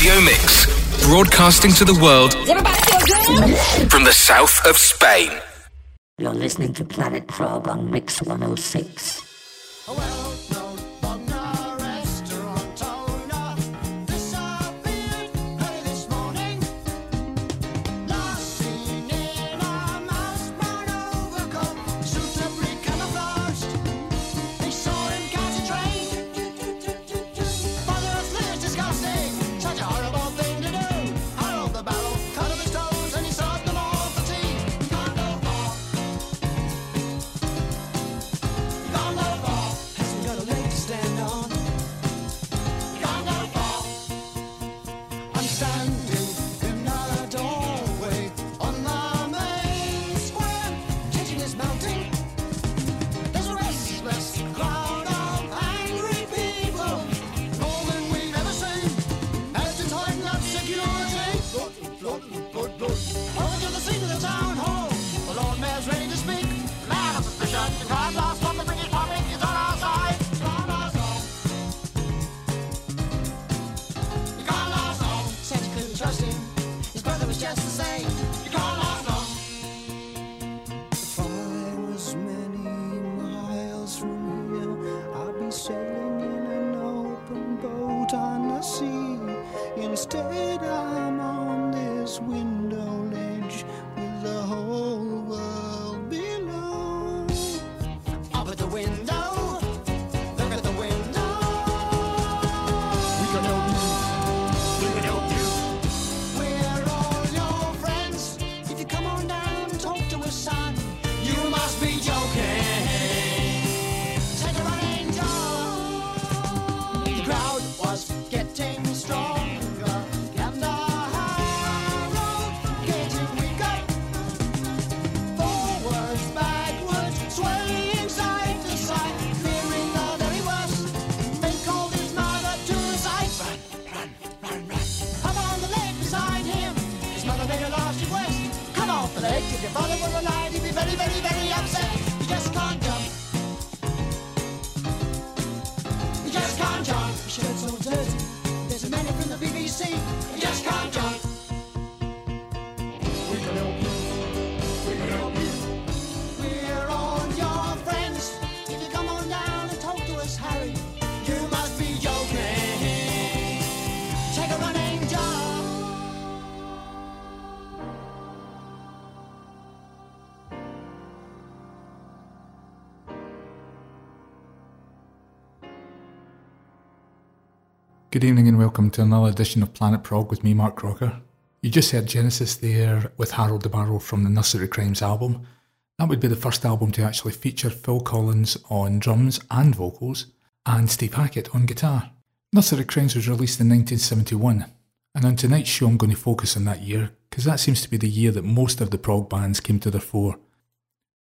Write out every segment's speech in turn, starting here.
Radio Mix, broadcasting to the world from the south of Spain. You're listening to Planet Prog on Mix 106. Good evening and welcome to another edition of Planet Prog with me, Mark Crocker. You just heard Genesis there with Harold the Barrel from the Nursery Crimes album. That would be the first album to actually feature Phil Collins on drums and vocals and Steve Hackett on guitar. Nursery Crimes was released in 1971, and on tonight's show I'm going to focus on that year because that seems to be the year that most of the prog bands came to the fore.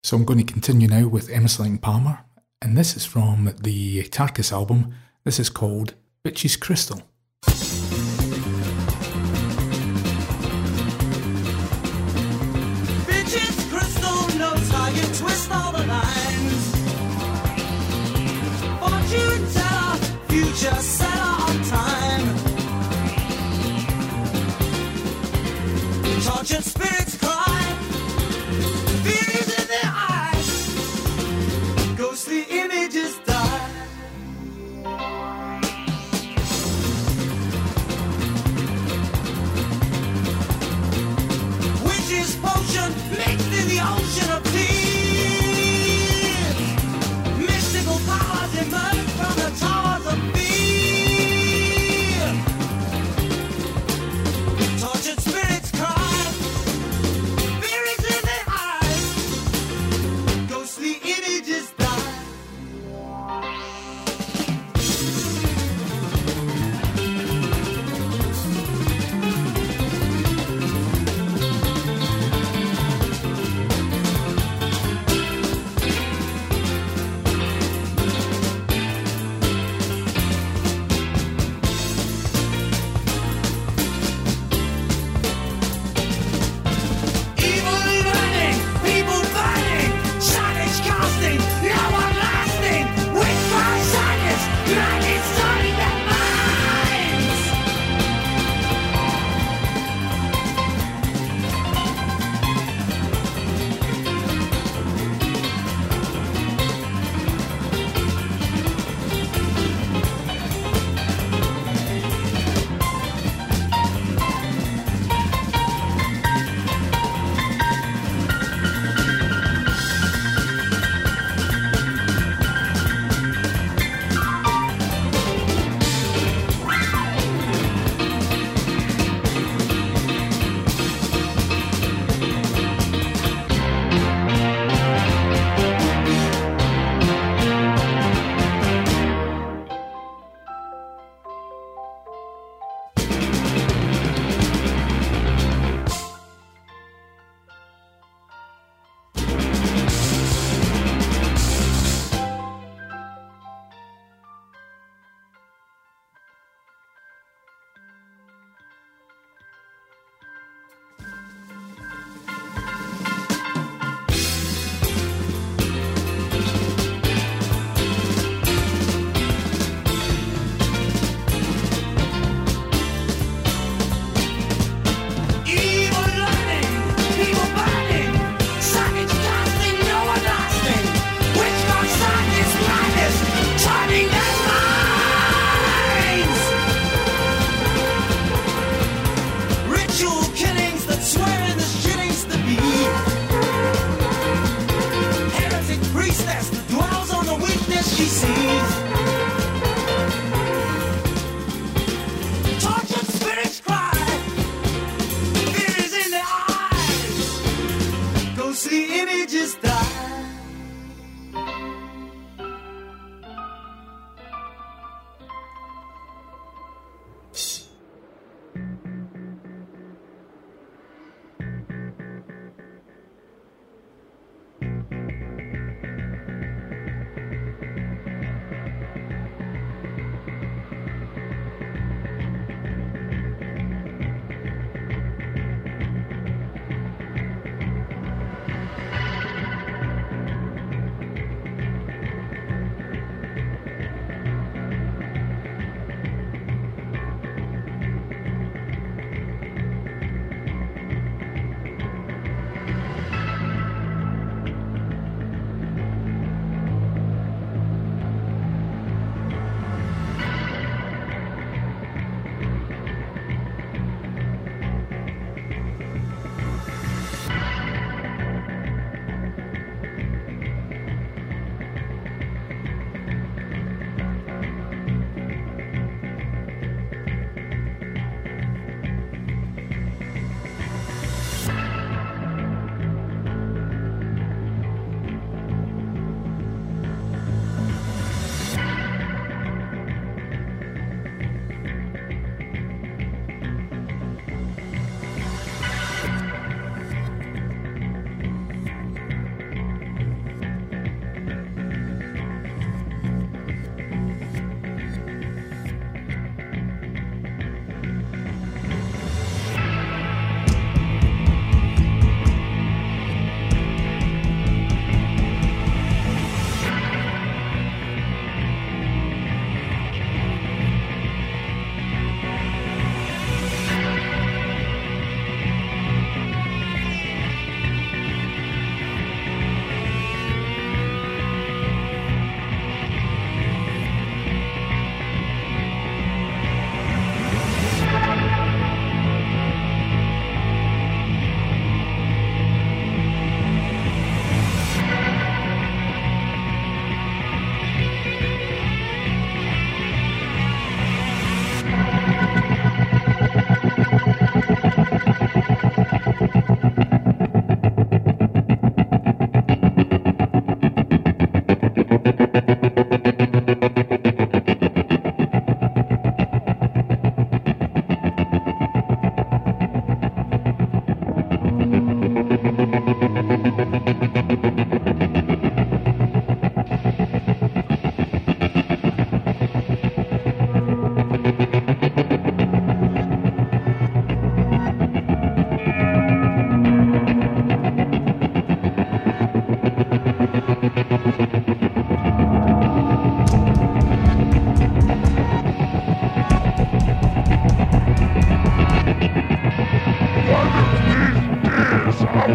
So I'm going to continue now with Emerson Palmer, and this is from the Tarkus album. This is called Bitches Crystal. Bitches Crystal you twist all the lines. Fortune teller, future on time. Tortured spirits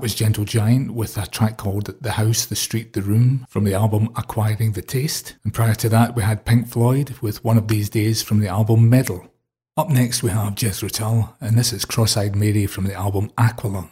That was Gentle Giant with a track called The House, The Street, The Room from the album Acquiring the Taste. And prior to that, we had Pink Floyd with One of These Days from the album Meddle. Up next, we have Jethro Tull, and this is Cross Eyed Mary from the album Aqualung.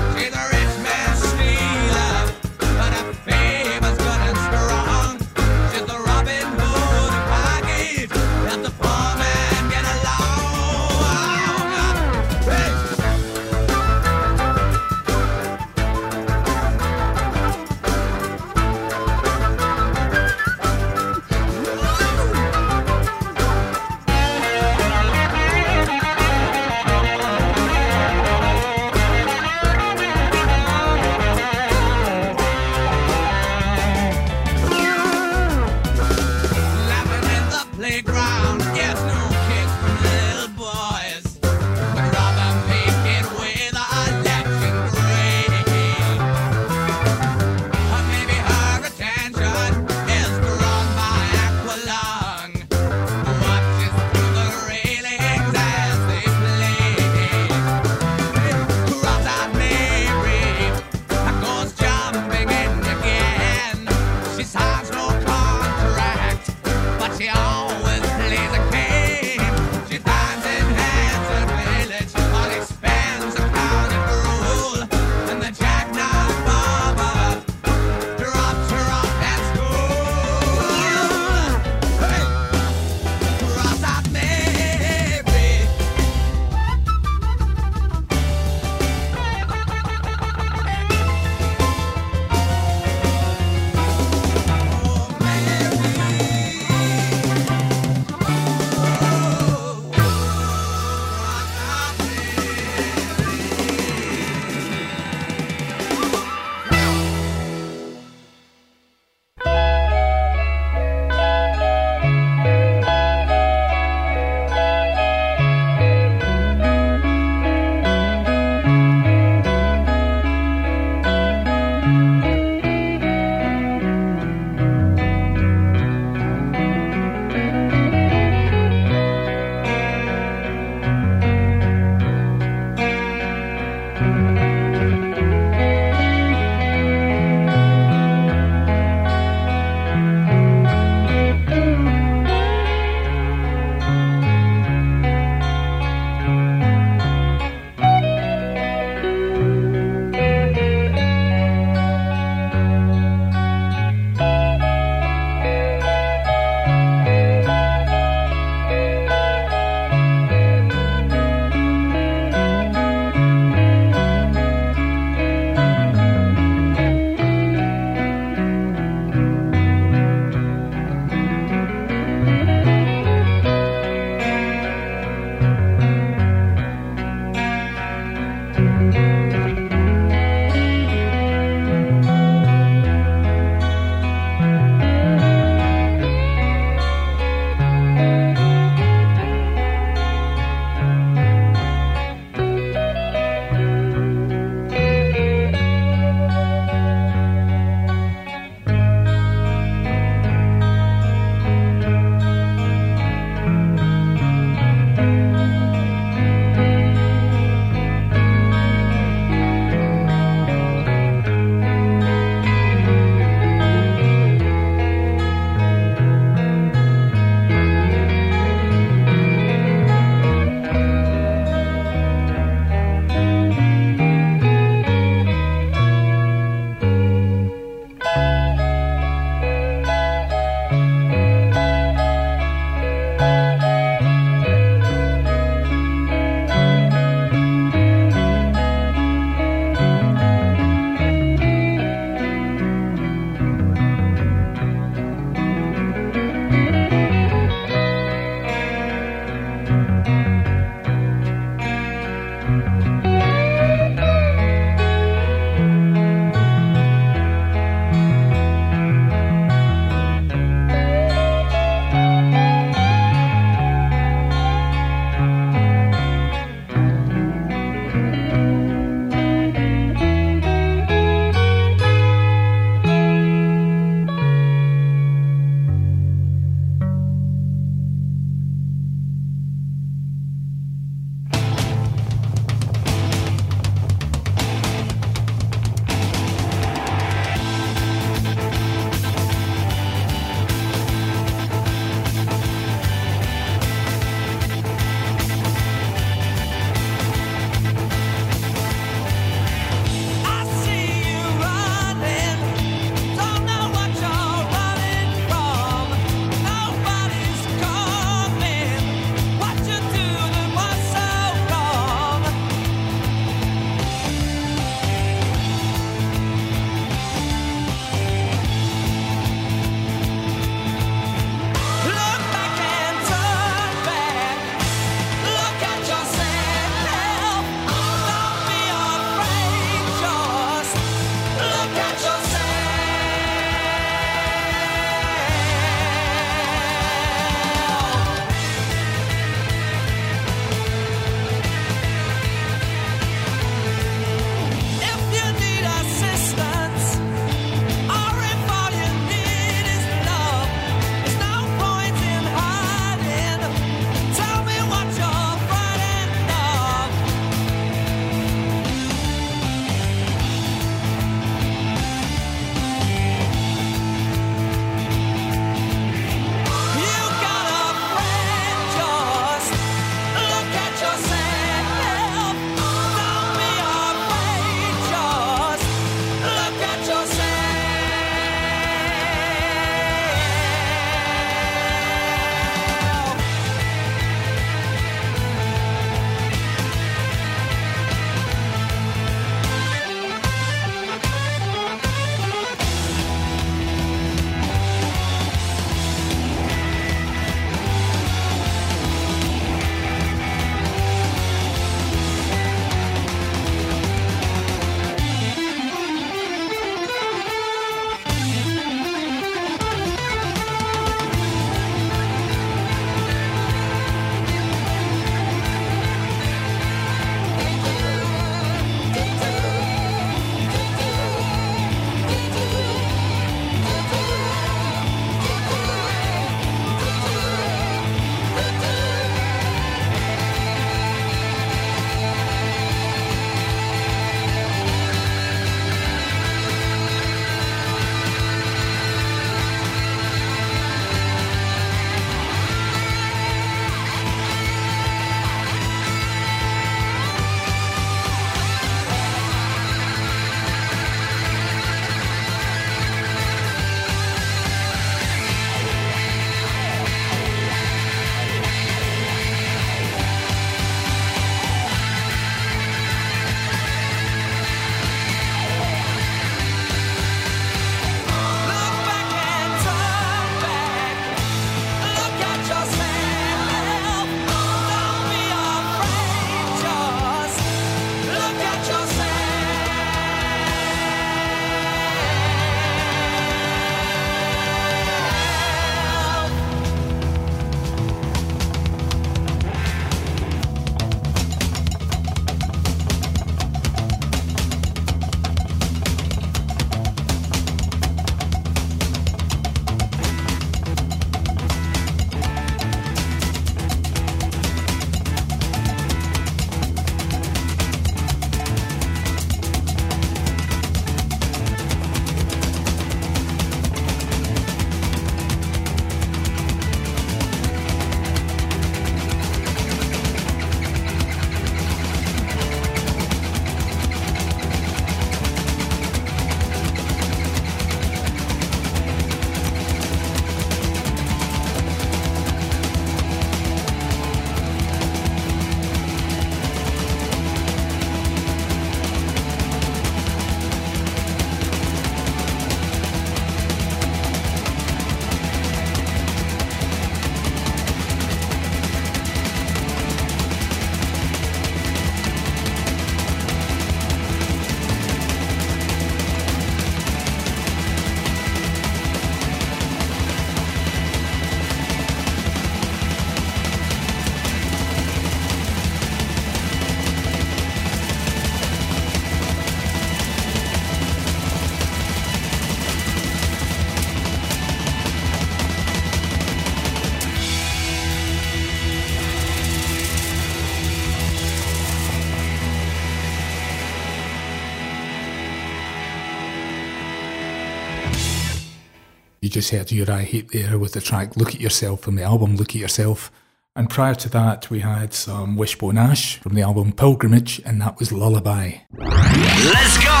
Just heard Uriah Heep there with the track Look at Yourself from the album Look at Yourself. And prior to that, we had some Wishbone Ash from the album Pilgrimage, and that was Lullaby. Let's go!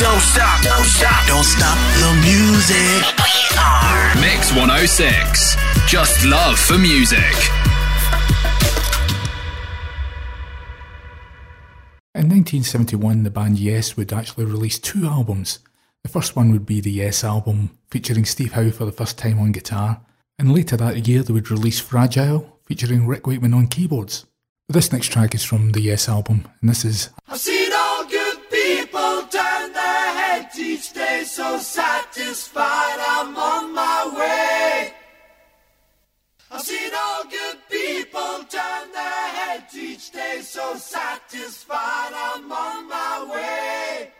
Don't stop, don't stop, don't stop the music. We are Mix 106. Just love for music. In 1971, the band Yes would actually release two albums. The first one would be the Yes album, featuring Steve Howe for the first time on guitar, and later that year they would release Fragile, featuring Rick Wakeman on keyboards. But this next track is from the Yes album, and this is I've seen all good people turn their heads each day, so satisfied I'm on my way. I've seen all good people turn their heads each day, so satisfied I'm on my way.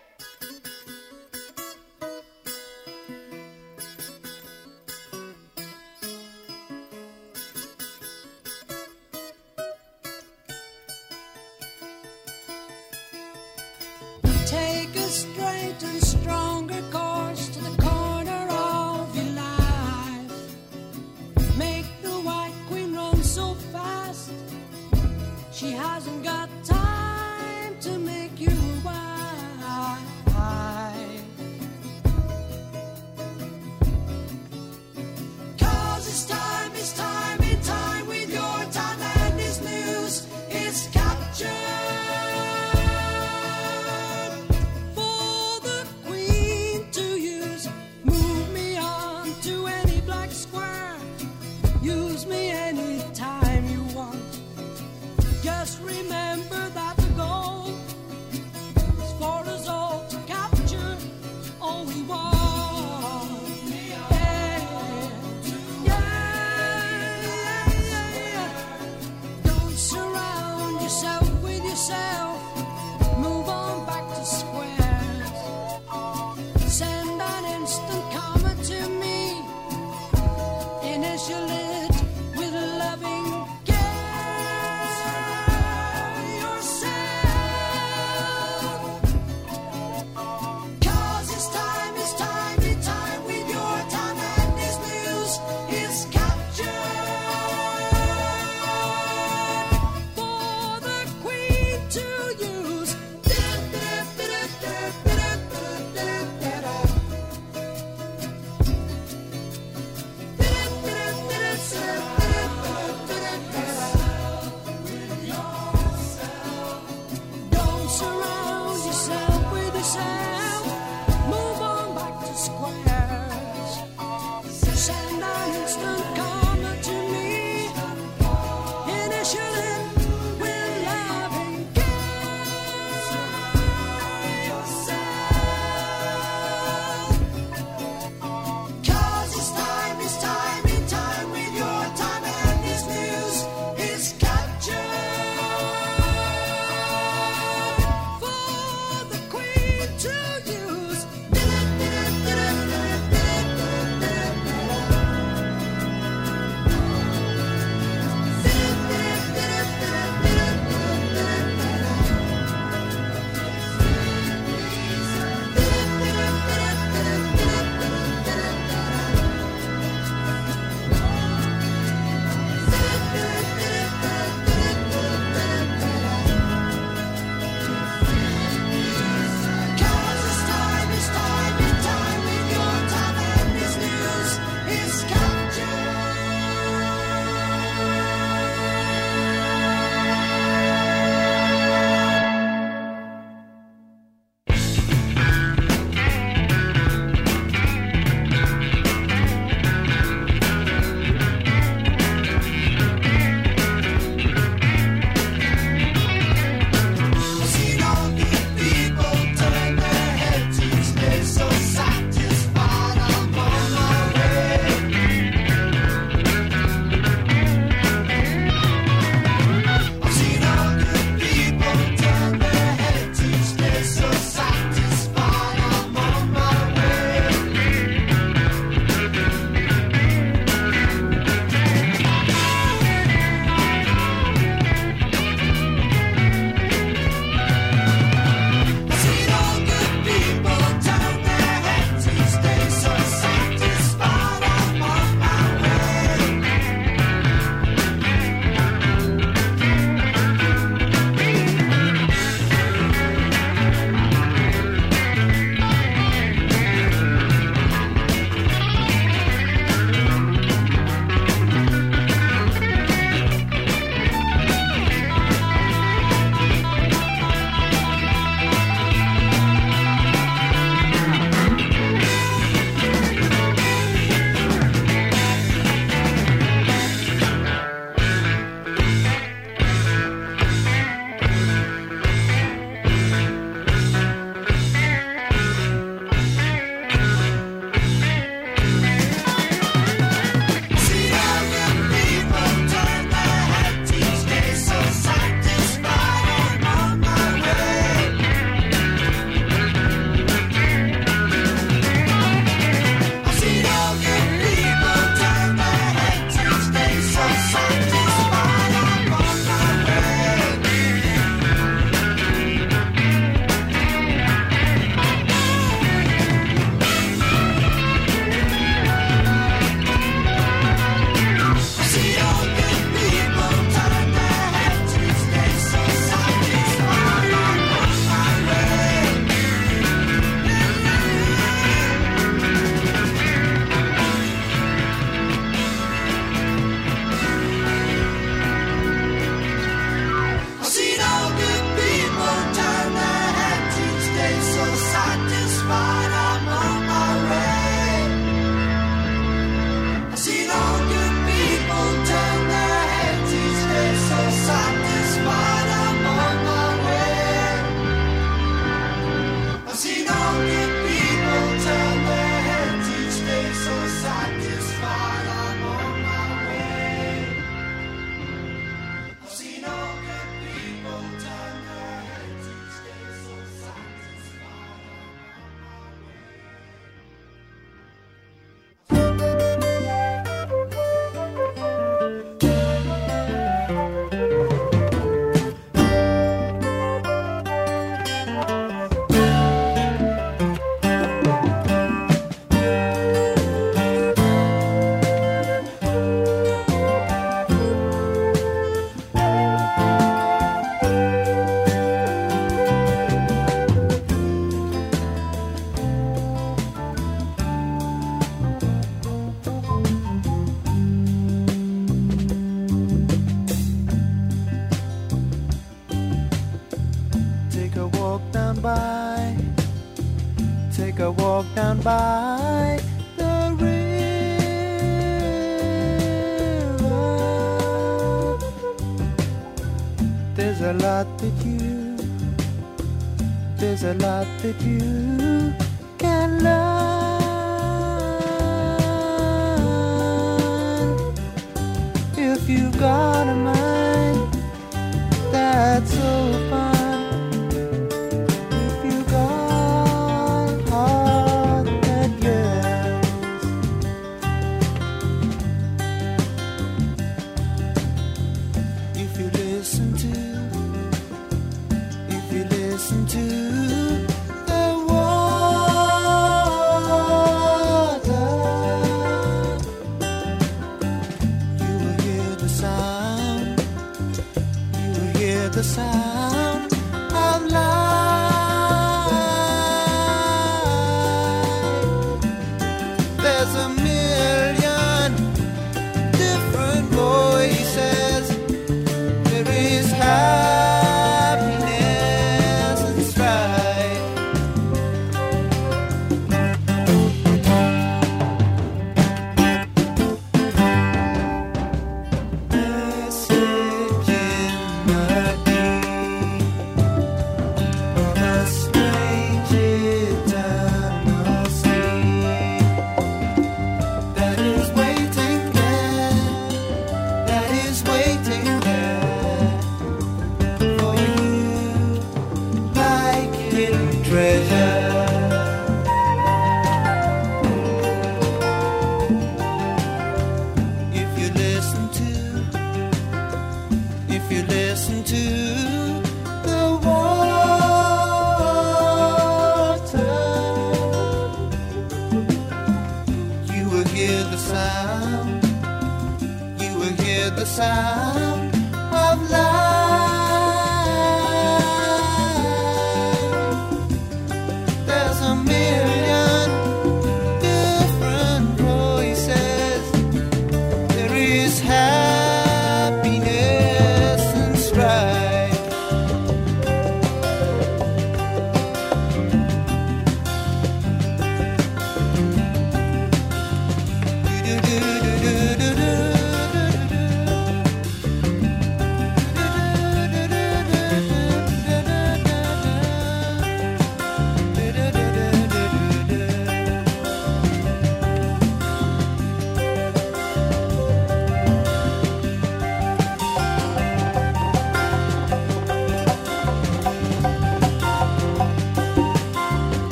Lot that you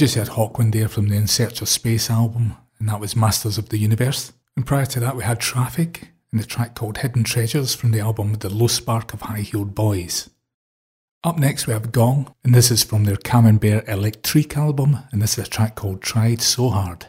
just heard Hawkwind there from the In Search of Space album, and that was Masters of the Universe. And prior to that, we had Traffic and the track called Hidden Treasures from the album The Low Spark of High Heeled Boys. Up next, we have Gong, and this is from their Camembert Electrique album, and this is a track called Tried So Hard.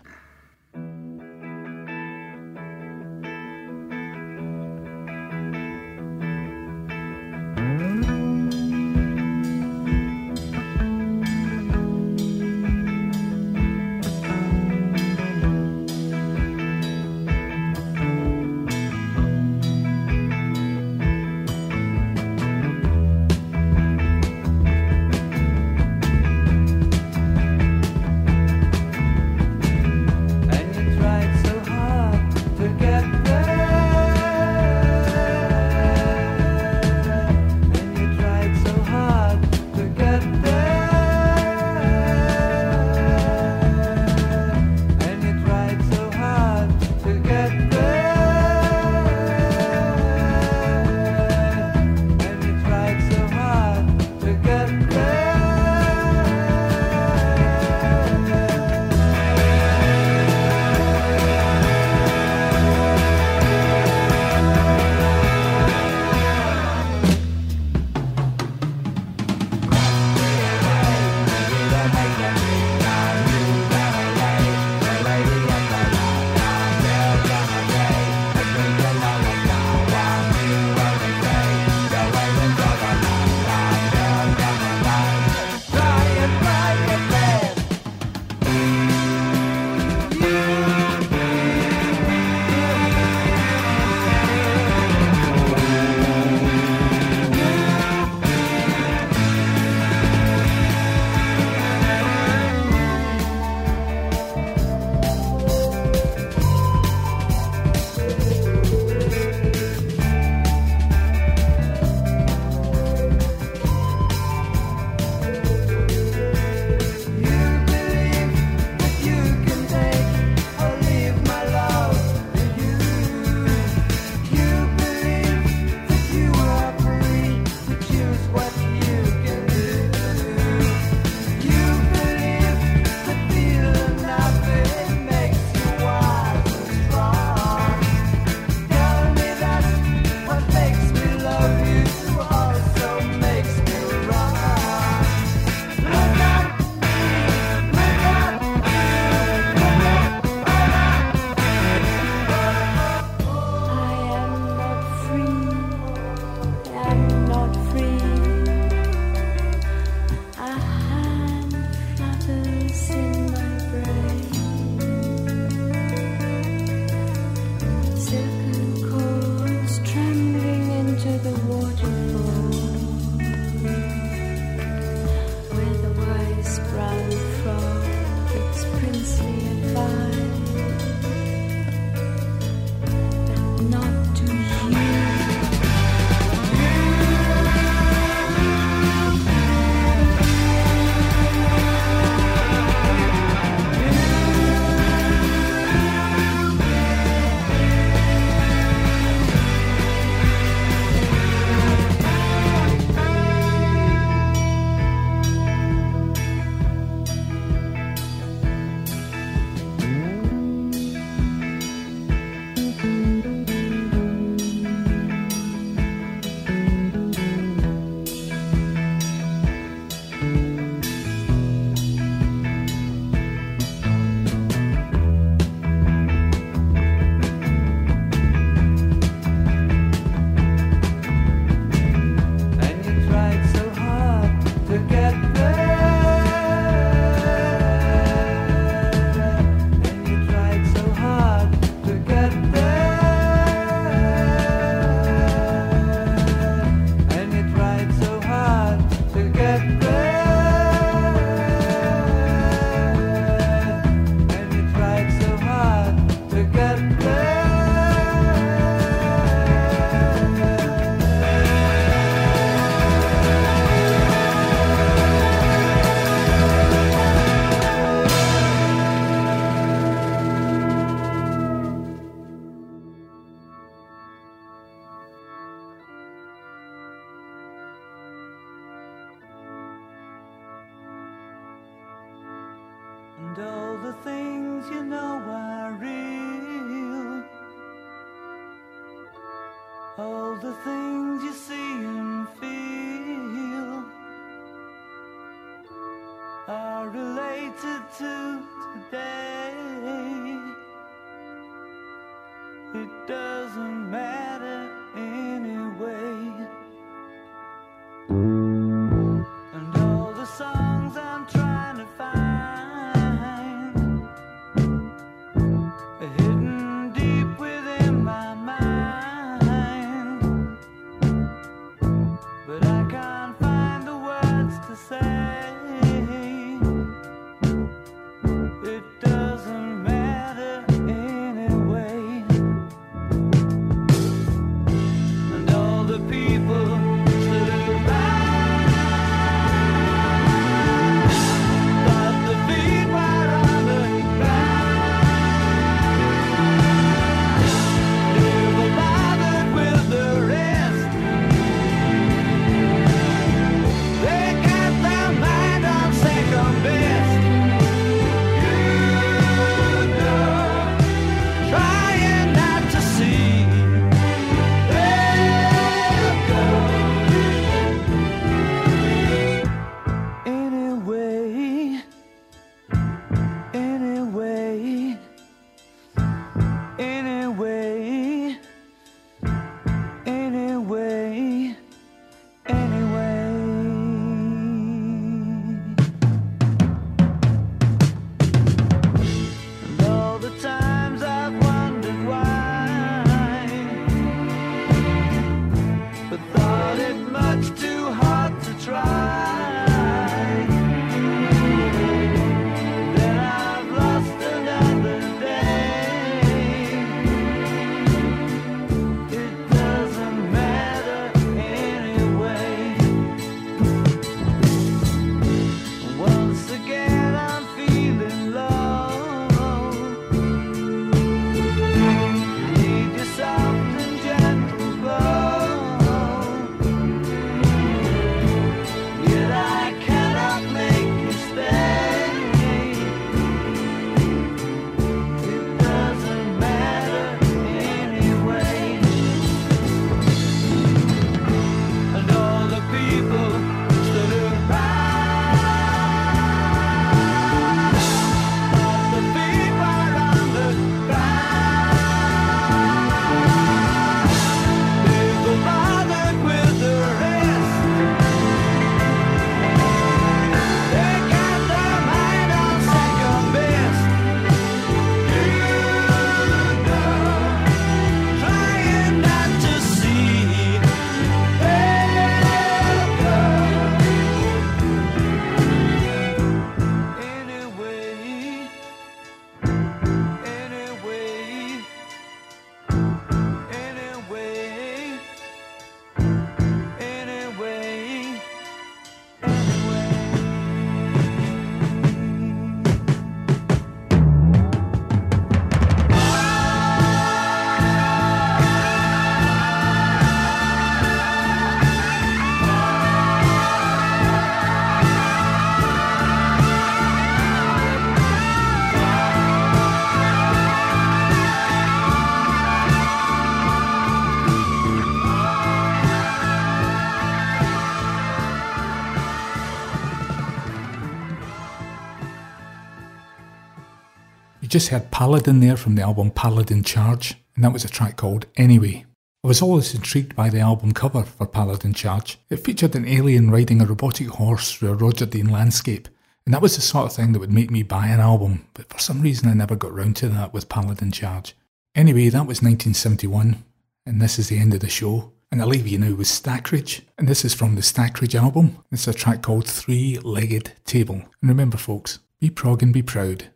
Just heard Paladin there from the album Paladin Charge, and that was a track called Anyway. I was always intrigued by the album cover for Paladin Charge. It featured an alien riding a robotic horse through a Roger Dean landscape, and that was the sort of thing that would make me buy an album, but for some reason I never got round to that with Paladin Charge. Anyway, that was 1971, and this is the end of the show. And I leave you now with Stackridge, and this is from the Stackridge album. It's a track called Three Legged Table. And remember, folks, be prog and be proud.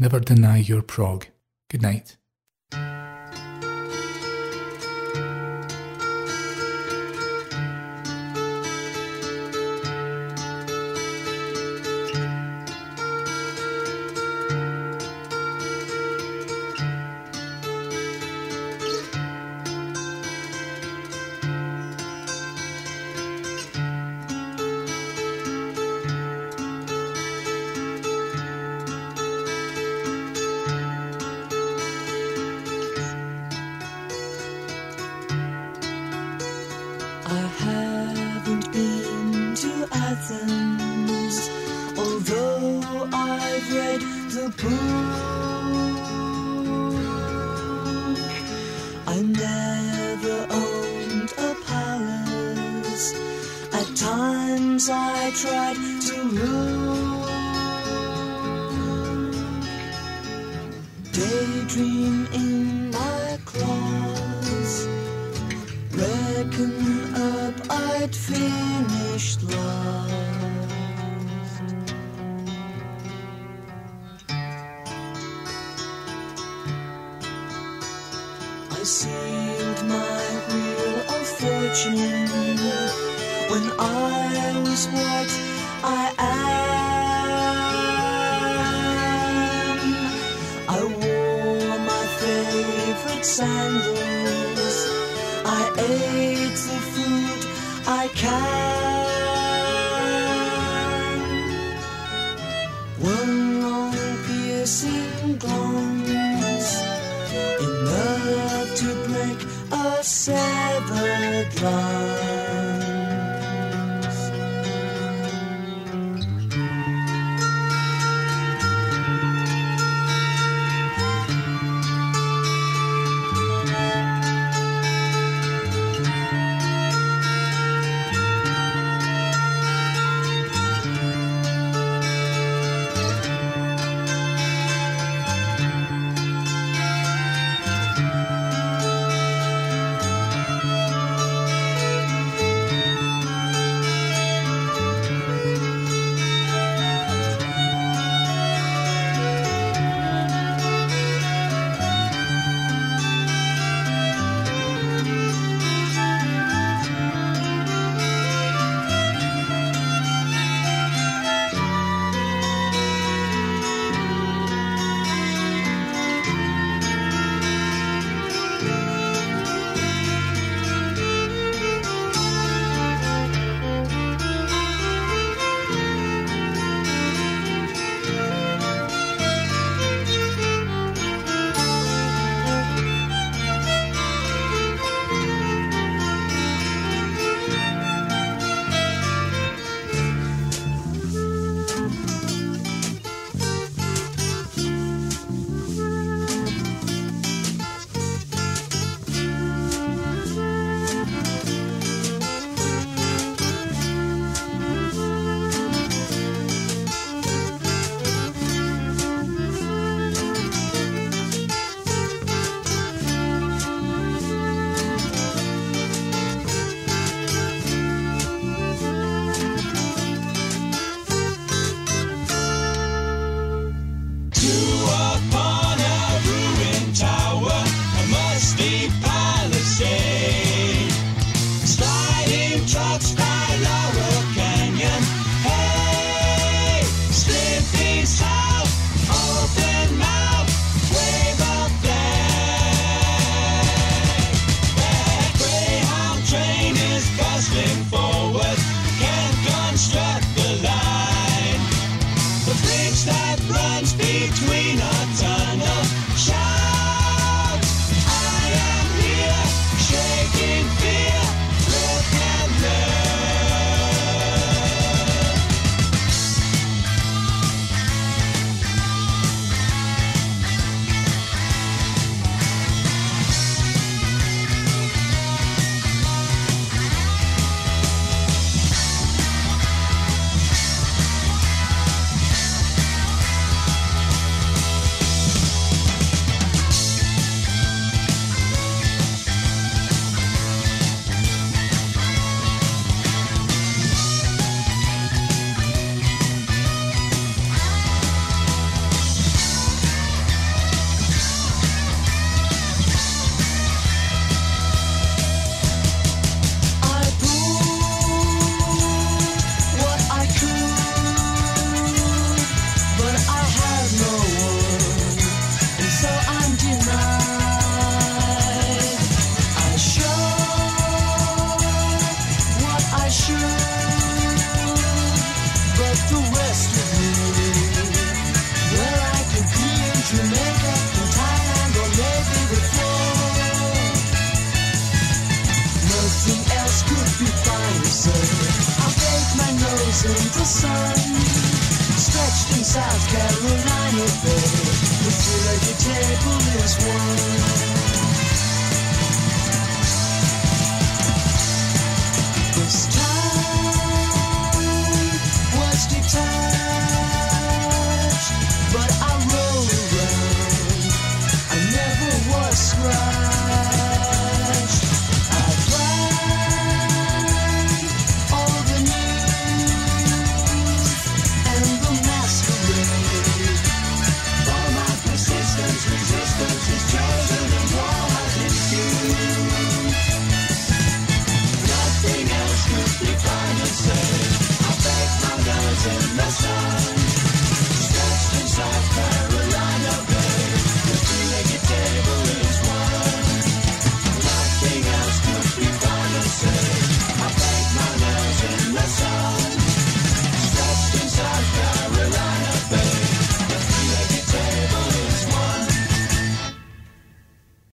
Never deny your prog. Good night. I tried to rule.